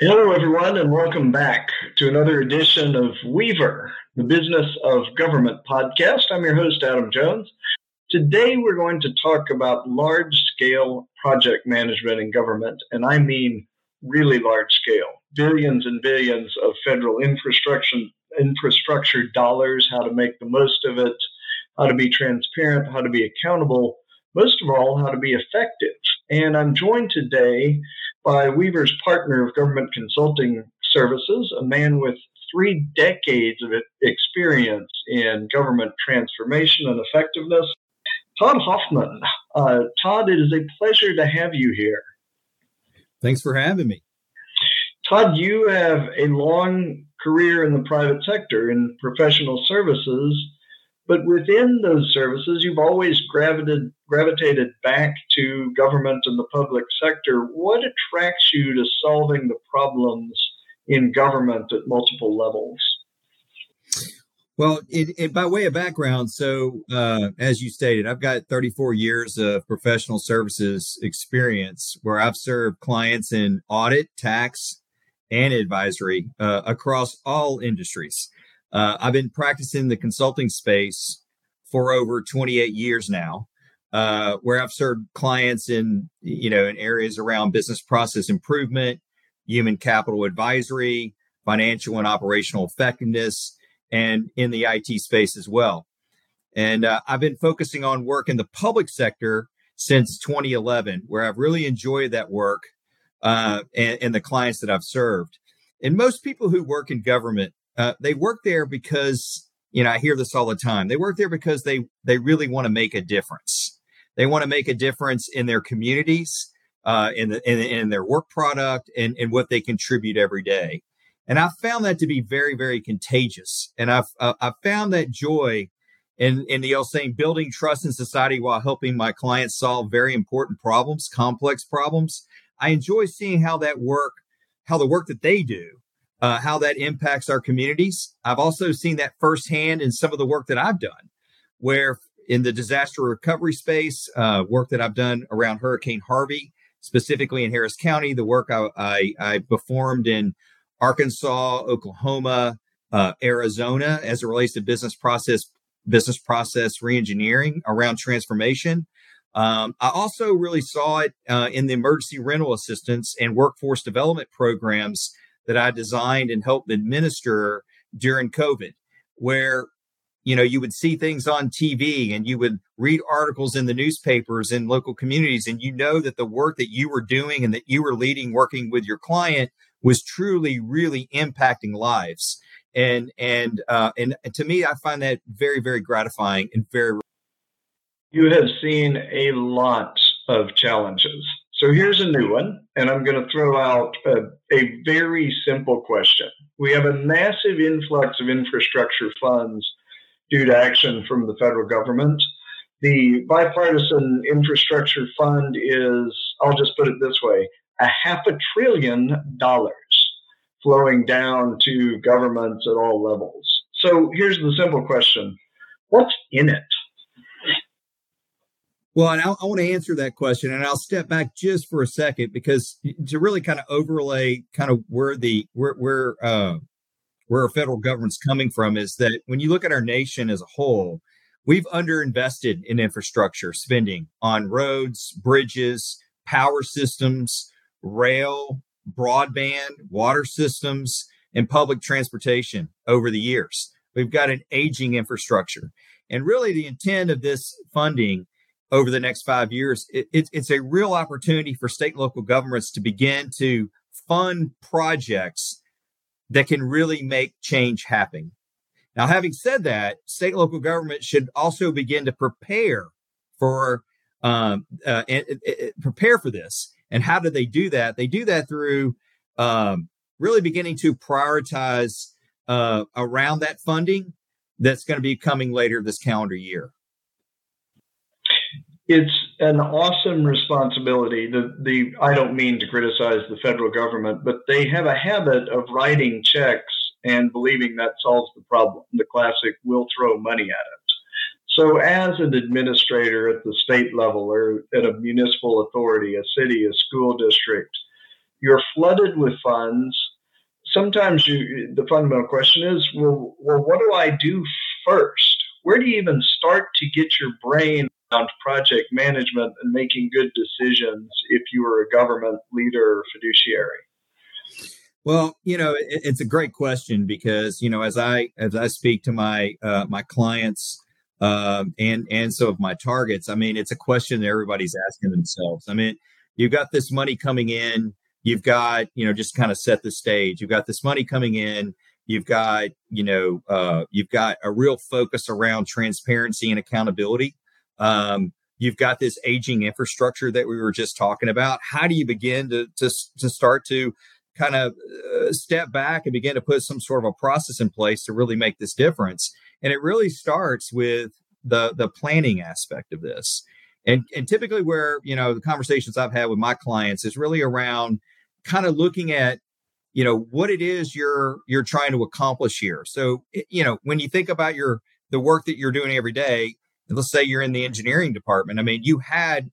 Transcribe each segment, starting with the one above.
Hello, everyone, and welcome back to another edition of Weaver, the Business of Government podcast. I'm your host, Adam Jones. Today, we're going to talk about large scale project management in government, and I mean really large scale billions and billions of federal infrastructure, infrastructure dollars, how to make the most of it, how to be transparent, how to be accountable, most of all, how to be effective. And I'm joined today by Weaver's partner of government consulting services, a man with three decades of experience in government transformation and effectiveness, Todd Hoffman. Uh, Todd, it is a pleasure to have you here. Thanks for having me. Todd, you have a long career in the private sector in professional services but within those services, you've always gravitated, gravitated back to government and the public sector. What attracts you to solving the problems in government at multiple levels? Well, it, it, by way of background, so uh, as you stated, I've got 34 years of professional services experience where I've served clients in audit, tax, and advisory uh, across all industries. Uh, I've been practicing the consulting space for over 28 years now, uh, where I've served clients in you know in areas around business process improvement, human capital advisory, financial and operational effectiveness, and in the IT space as well. And uh, I've been focusing on work in the public sector since 2011, where I've really enjoyed that work uh, and, and the clients that I've served. And most people who work in government uh, they work there because you know I hear this all the time. They work there because they they really want to make a difference. They want to make a difference in their communities, uh, in the in, in their work product, and and what they contribute every day. And I found that to be very very contagious. And I've uh, I found that joy in in the old saying, building trust in society while helping my clients solve very important problems, complex problems. I enjoy seeing how that work, how the work that they do uh, how that impacts our communities. I've also seen that firsthand in some of the work that I've done, where in the disaster recovery space, uh, work that I've done around Hurricane Harvey, specifically in Harris County, the work I, I, I performed in Arkansas, Oklahoma, uh, Arizona, as it relates to business process business process reengineering around transformation. Um, I also really saw it uh, in the emergency rental assistance and workforce development programs that I designed and helped administer during COVID, where you know you would see things on TV and you would read articles in the newspapers in local communities, and you know that the work that you were doing and that you were leading, working with your client, was truly, really impacting lives. And and uh, and to me, I find that very, very gratifying and very. You have seen a lot of challenges so here's a new one, and I'm going to throw out a, a, very simple question. We have a massive influx of infrastructure funds due to action from the federal government. The bipartisan infrastructure fund is, I'll just put it this way, a half a trillion dollars flowing down to governments at all levels. So here's the simple question What's in it? Well, and I, I want to answer that question, and I'll step back just for a second because to really kind of overlay kind of where the where where uh, where our federal government's coming from is that when you look at our nation as a whole, we've underinvested in infrastructure spending on roads, bridges, power systems, rail, broadband, water systems, and public transportation over the years. We've got an aging infrastructure. And really, the intent of this funding over the next five years, it, it, it's a real opportunity for state and local governments to begin to fund projects that can really make change happen. Now, having said that, state and local government should also begin to prepare for um, uh, and, and, prepare for this. And how do they do that? They do that through um, really beginning to prioritize uh, around that funding that's going to be coming later this calendar year it's an awesome responsibility. The the I don't mean to criticize the federal government, but they have a habit of writing checks and believing that solves the problem. The classic "we'll throw money at it." So, as an administrator at the state level or at a municipal authority, a city, a school district, you're flooded with funds. Sometimes you, the fundamental question is, well, well, what do I do first? Where do you even start to get your brain on project management and making good decisions if you were a government leader or fiduciary? Well, you know, it, it's a great question because you know, as I as I speak to my uh, my clients um, and and some of my targets, I mean, it's a question that everybody's asking themselves. I mean, you've got this money coming in, you've got you know, just kind of set the stage. You've got this money coming in. You've got you know, uh, you've got a real focus around transparency and accountability. Um, you've got this aging infrastructure that we were just talking about. How do you begin to to to start to kind of uh, step back and begin to put some sort of a process in place to really make this difference. And it really starts with the the planning aspect of this. And and typically where, you know, the conversations I've had with my clients is really around kind of looking at you know what it is you're you're trying to accomplish here. So, you know, when you think about your the work that you're doing every day, let's say you're in the engineering department, I mean, you had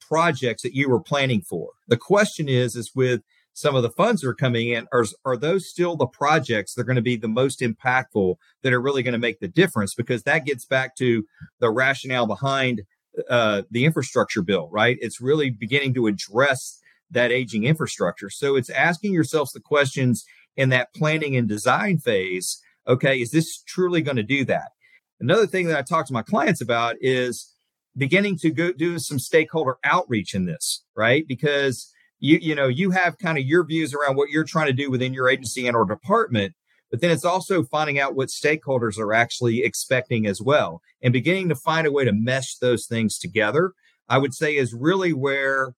projects that you were planning for. The question is is with some of the funds that are coming in are, are those still the projects that are going to be the most impactful that are really going to make the difference? Because that gets back to the rationale behind uh, the infrastructure bill right? It's really beginning to address that aging infrastructure. So it's asking yourselves the questions in that planning and design phase okay is this truly going to do that another thing that i talk to my clients about is beginning to go do some stakeholder outreach in this right? Because you you know you have kind of your views around what you're trying to do within your agency and or department but then it's also finding out what stakeholders are actually expecting as well and beginning to find a way to mesh those things together i would say is really where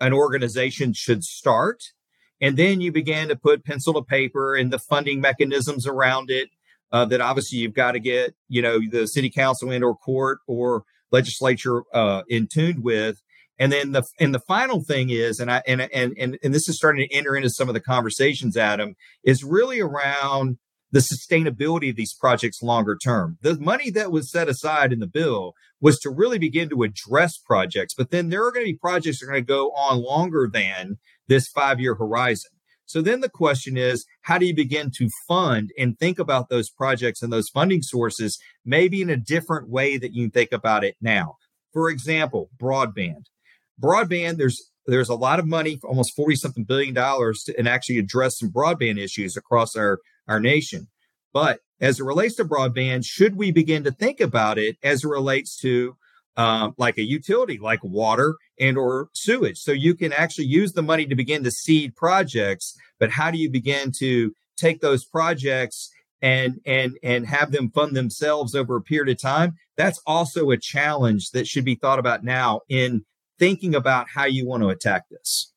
an organization should start. And then you begin to put pencil to paper and the funding mechanisms around it uh, that obviously you've got to get you know the city council and or court or legislature uh, in tuned with and then the and the final thing is, and I and and and and this is starting to enter into some of the conversations, Adam, is really around the sustainability of these projects longer term. The money that was set aside in the bill was to really begin to address projects, but then there are going to be projects that are going to go on longer than this five year horizon. So then the question is, how do you begin to fund and think about those projects and those funding sources, maybe in a different way that you think about it now? For example, broadband broadband, there's there's a lot of money, almost 40 something billion dollars, to, and actually address some broadband issues across our, our nation. But as it relates to broadband, should we begin to think about it as it relates to um, like a utility, like water and or sewage? So you can actually use the money to begin to seed projects, but how do you begin to take those projects and and and have them fund themselves over a period of time? That's also a challenge that should be thought about now in thinking about how you want to attack this?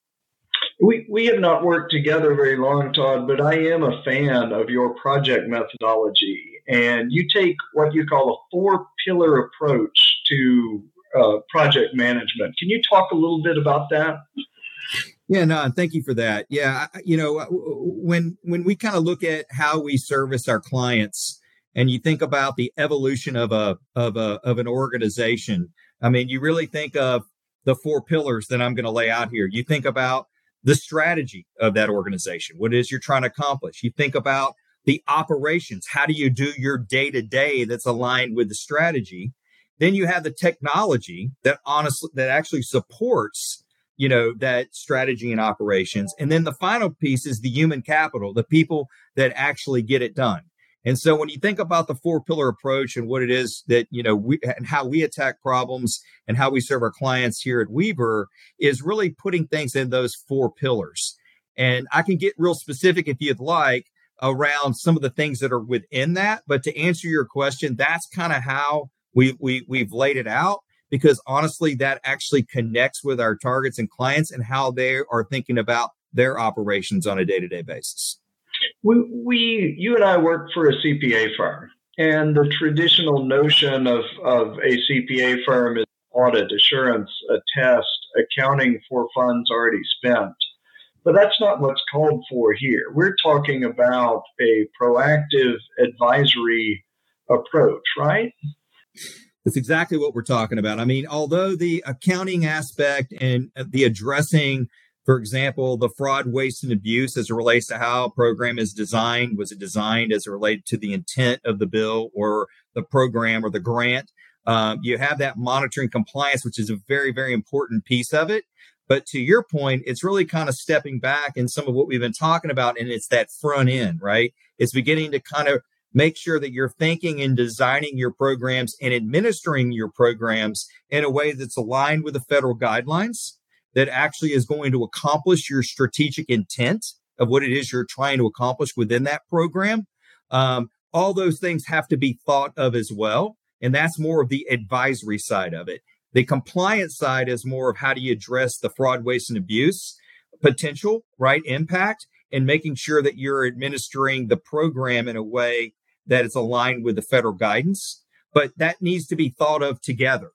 We, we have not worked together very long, Todd, but I am a fan of your project methodology. And you take what you call a four pillar approach to uh, project management. Can you talk a little bit about that? Yeah, no, thank you for that. Yeah, you know, when when we kind of look at how we service our clients, and you think about the evolution of a of a of an organization, I mean, you really think of the four pillars that I'm going to lay out here. You think about the strategy of that organization, what it is you're trying to accomplish. You think about the operations. How do you do your day to day that's aligned with the strategy? Then you have the technology that honestly, that actually supports, you know, that strategy and operations. And then the final piece is the human capital, the people that actually get it done. And so when you think about the four pillar approach and what it is that, you know, we and how we attack problems and how we serve our clients here at Weaver is really putting things in those four pillars. And I can get real specific if you'd like around some of the things that are within that. But to answer your question, that's kind of how we, we we've laid it out because honestly, that actually connects with our targets and clients and how they are thinking about their operations on a day to day basis. We, we, you and I work for a CPA firm, and the traditional notion of, of a CPA firm is audit, assurance, attest, accounting for funds already spent. But that's not what's called for here. We're talking about a proactive advisory approach, right? That's exactly what we're talking about. I mean, although the accounting aspect and the addressing For example, the fraud, waste, and abuse as it relates to how a program is designed. Was it designed as it related to the intent of the bill or the program or the grant? Um, you have that monitoring compliance, which is a very, very important piece of it. But to your point, it's really kind of stepping back in some of what we've been talking about, and it's that front end, right? It's beginning to kind of make sure that you're thinking and designing your programs and administering your programs in a way that's aligned with the federal guidelines that actually is going to accomplish your strategic intent of what it is you're trying to accomplish within that program. Um, all those things have to be thought of as well. And that's more of the advisory side of it. The compliance side is more of how do you address the fraud, waste, and abuse potential, right? Impact, and making sure that you're administering the program in a way that is aligned with the federal guidance. But that needs to be thought of together.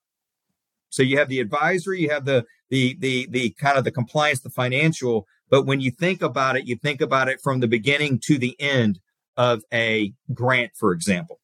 So you have the advisory, you have the the the the kind of the compliance, the financial. But when you think about it, you think about it from the beginning to the end of a grant, for example.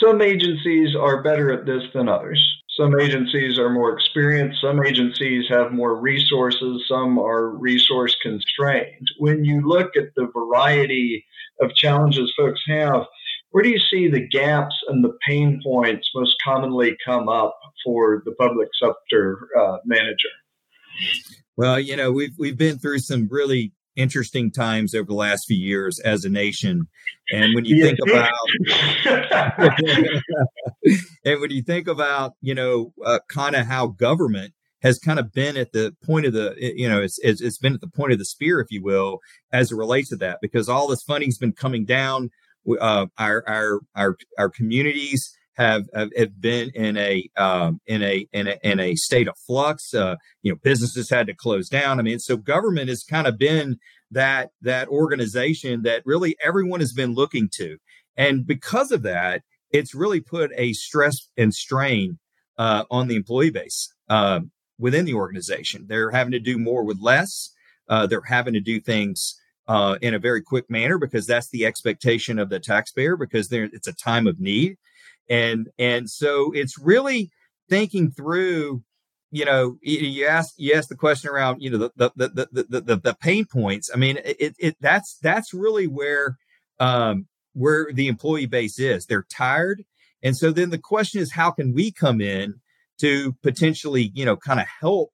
Some agencies are better at this than others. Some agencies are more experienced. Some agencies have more resources. Some are resource constrained. When you look at the variety of challenges folks have, where do you see the gaps and the pain points most commonly come up for the public sector uh, manager? Well, you know, we've we've been through some really interesting times over the last few years as a nation. And when you think about, and when you think about, you know, uh, kind of how government has kind of been at the point of the, you know, it's, it's, it's been at the point of the spear, if you will, as it relates to that, because all this funding's been coming down. Uh, our, our, our, our communities have, have, been in a, um, in a, in a, in a state of flux. Uh, you know, businesses had to close down. I mean, so government has kind of been that, that organization that really everyone has been looking to. And because of that, it's really put a stress and strain uh, on the employee base uh, within the organization. They're having to do more with less. Uh, they're having to do things uh, in a very quick manner because that's the expectation of the taxpayer because it's a time of need and and so it's really thinking through you know you ask you ask the question around you know the the the the, the, the pain points. I mean it, it that's that's really where um where the employee base is. They're tired. And so then the question is how can we come in to potentially you know kind of help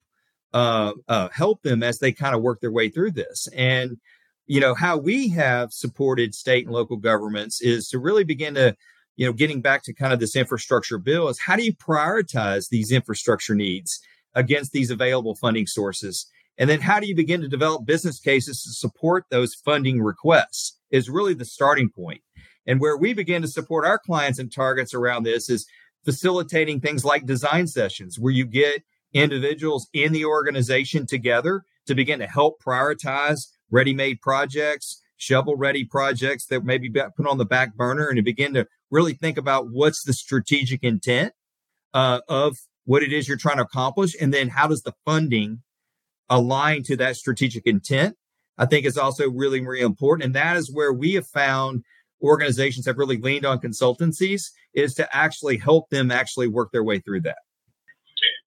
uh, uh help them as they kind of work their way through this? And you know how we have supported state and local governments is to really begin to you know, getting back to kind of this infrastructure bill is how do you prioritize these infrastructure needs against these available funding sources? And then how do you begin to develop business cases to support those funding requests is really the starting point. And where we begin to support our clients and targets around this is facilitating things like design sessions where you get individuals in the organization together to begin to help prioritize ready made projects, shovel ready projects that maybe put on the back burner and to begin to really think about what's the strategic intent uh, of what it is you're trying to accomplish, and then how does the funding align to that strategic intent. I think is also really, really important. And that is where we have found organizations have really leaned on consultancies is to actually help them actually work their way through that.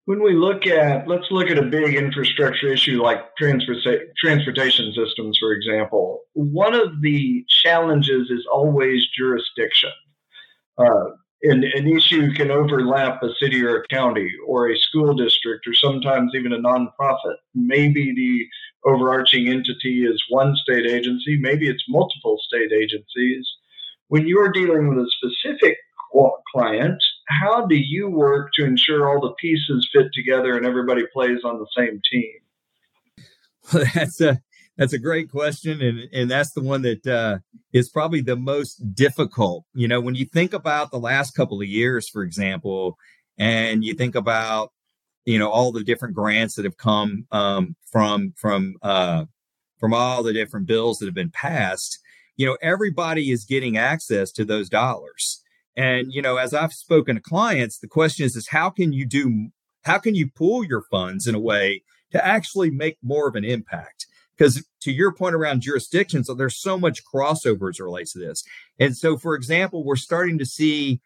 When we look at, let's look at a big infrastructure issue like transportation systems, for example. One of the challenges is always jurisdiction uh, an issue can overlap a city or a county or a school district or sometimes even a nonprofit. Maybe the overarching entity is one state agency, maybe it's multiple state agencies. When you're dealing with a specific client, how do you work to ensure all the pieces fit together and everybody plays on the same team? That's a that's a great question, and and that's the one that uh, is probably the most difficult. You know, when you think about the last couple of years, for example, and you think about you know all the different grants that have come um, from from uh, from all the different bills that have been passed. You know, everybody is getting access to those dollars. And you know, as I've spoken to clients, the question is, is how can you do? How can you pool your funds in a way to actually make more of an impact? because to your point around jurisdictions, there's so much crossover as relates to this. And so, for example, we're starting to see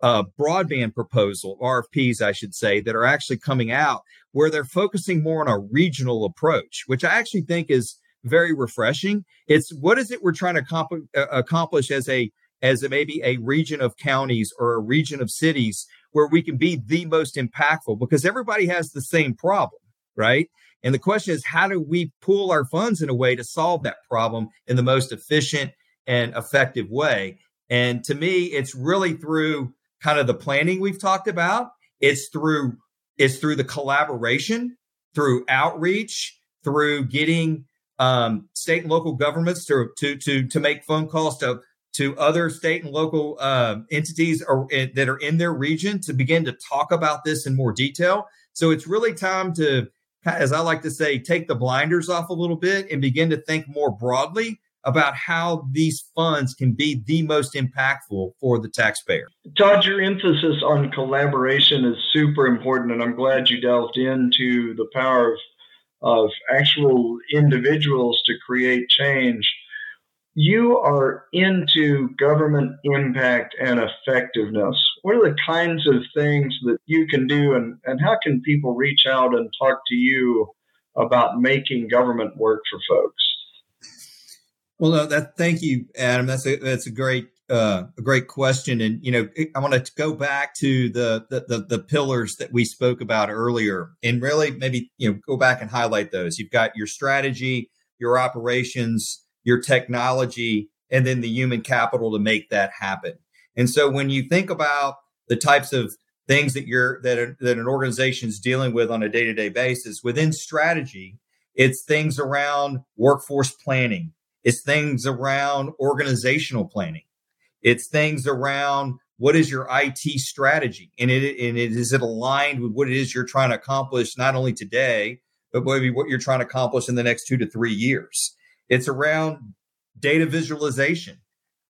uh, broadband proposal, RFPs, I should say, that are actually coming out where they're focusing more on a regional approach, which I actually think is very refreshing. It's what is it we're trying to comp- uh, accomplish as a as a, maybe a region of counties or a region of cities where we can be the most impactful because everybody has the same problem, right? And the question is, how do we pool our funds in a way to solve that problem in the most efficient and effective way? And to me, it's really through kind of the planning we've talked about. It's through it's through the collaboration, through outreach, through getting um, state and local governments to to to to make phone calls to to other state and local uh, entities or, uh, that are in their region to begin to talk about this in more detail. So it's really time to, as I like to say, take the blinders off a little bit and begin to think more broadly about how these funds can be the most impactful for the taxpayer. Todd, your emphasis on collaboration is super important, and I'm glad you delved into the power of, of actual individuals to create change you are into government impact and effectiveness. What are the kinds of things that you can do, and, and how can people reach out and talk to you about making government work for folks? Well, no, that thank you, Adam. That's a that's a great uh, a great question, and you know I want to go back to the, the the the pillars that we spoke about earlier, and really maybe you know go back and highlight those. You've got your strategy, your operations your technology, and then the human capital to make that happen. And so when you think about the types of things that you're that are, that an organization is dealing with on a day-to-day basis within strategy, it's things around workforce planning, it's things around organizational planning, it's things around what is your IT strategy, and it and it is it aligned with what it is you're trying to accomplish not only today, but maybe what you're trying to accomplish in the next two to three years. It's around data visualization.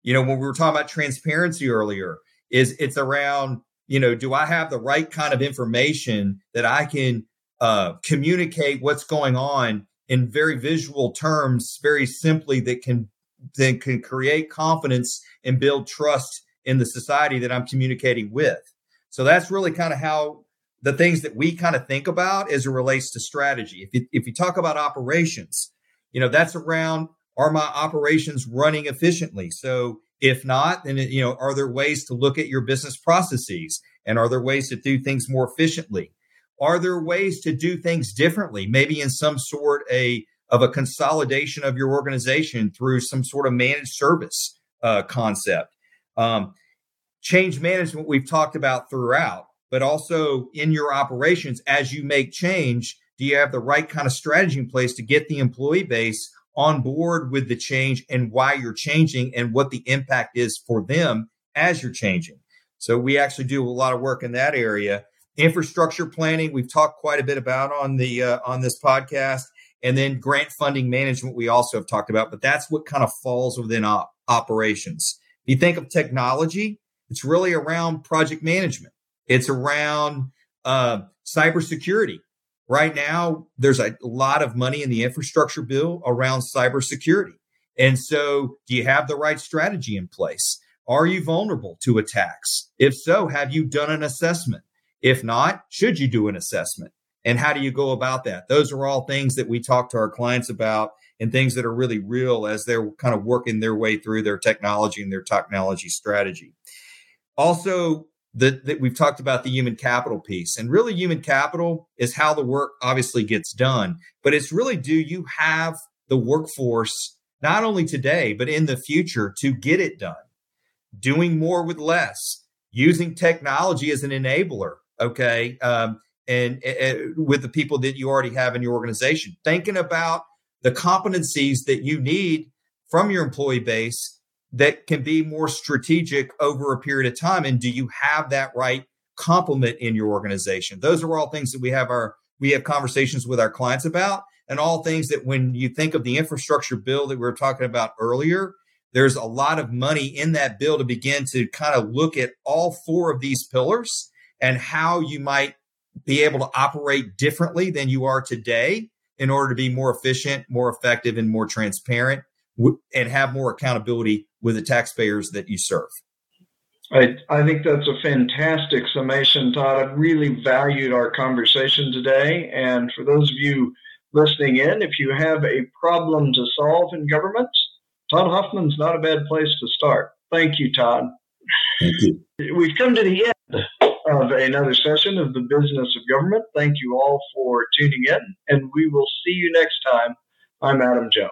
You know, when we were talking about transparency earlier, is it's around, you know, do I have the right kind of information that I can uh, communicate what's going on in very visual terms, very simply that can then can create confidence and build trust in the society that I'm communicating with. So that's really kind of how the things that we kind of think about as it relates to strategy. If you, if you talk about operations, you know, that's around are my operations running efficiently? So if not, then, you know, are there ways to look at your business processes and are there ways to do things more efficiently? Are there ways to do things differently? Maybe in some sort a of a consolidation of your organization through some sort of managed service uh, concept. Um, change management we've talked about throughout, but also in your operations as you make change, do you have the right kind of strategy in place to get the employee base on board with the change and why you're changing and what the impact is for them as you're changing? So we actually do a lot of work in that area. Infrastructure planning, we've talked quite a bit about on the uh, on this podcast, and then grant funding management we also have talked about. But that's what kind of falls within op- operations. If you think of technology, it's really around project management. It's around uh, cybersecurity. Right now, there's a lot of money in the infrastructure bill around cybersecurity. And so, do you have the right strategy in place? Are you vulnerable to attacks? If so, have you done an assessment? If not, should you do an assessment? And how do you go about that? Those are all things that we talk to our clients about and things that are really real as they're kind of working their way through their technology and their technology strategy. Also, that, that we've talked about the human capital piece. And really human capital is how the work obviously gets done but it's really do you have the workforce not only today but in the future to get it done? Doing more with less using technology as an enabler okay um, and, and with the people that you already have in your organization. Thinking about the competencies that you need from your employee base that can be more strategic over a period of time and do you have that right complement in your organization? Those are all things that we have our we have conversations with our clients about and all things that when you think of the infrastructure bill that we were talking about earlier there's a lot of money in that bill to begin to kind of look at all four of these pillars and how you might be able to operate differently than you are today in order to be more efficient more effective and more transparent and have more accountability with the taxpayers that you serve. I, I think that's a fantastic summation, Todd. I've really valued our conversation today. And for those of you listening in, if you have a problem to solve in government, Todd Hoffman's not a bad place to start. Thank you, Todd. Thank you. We've come to the end of another session of the business of government. Thank you all for tuning in, and we will see you next time. I'm Adam Jones.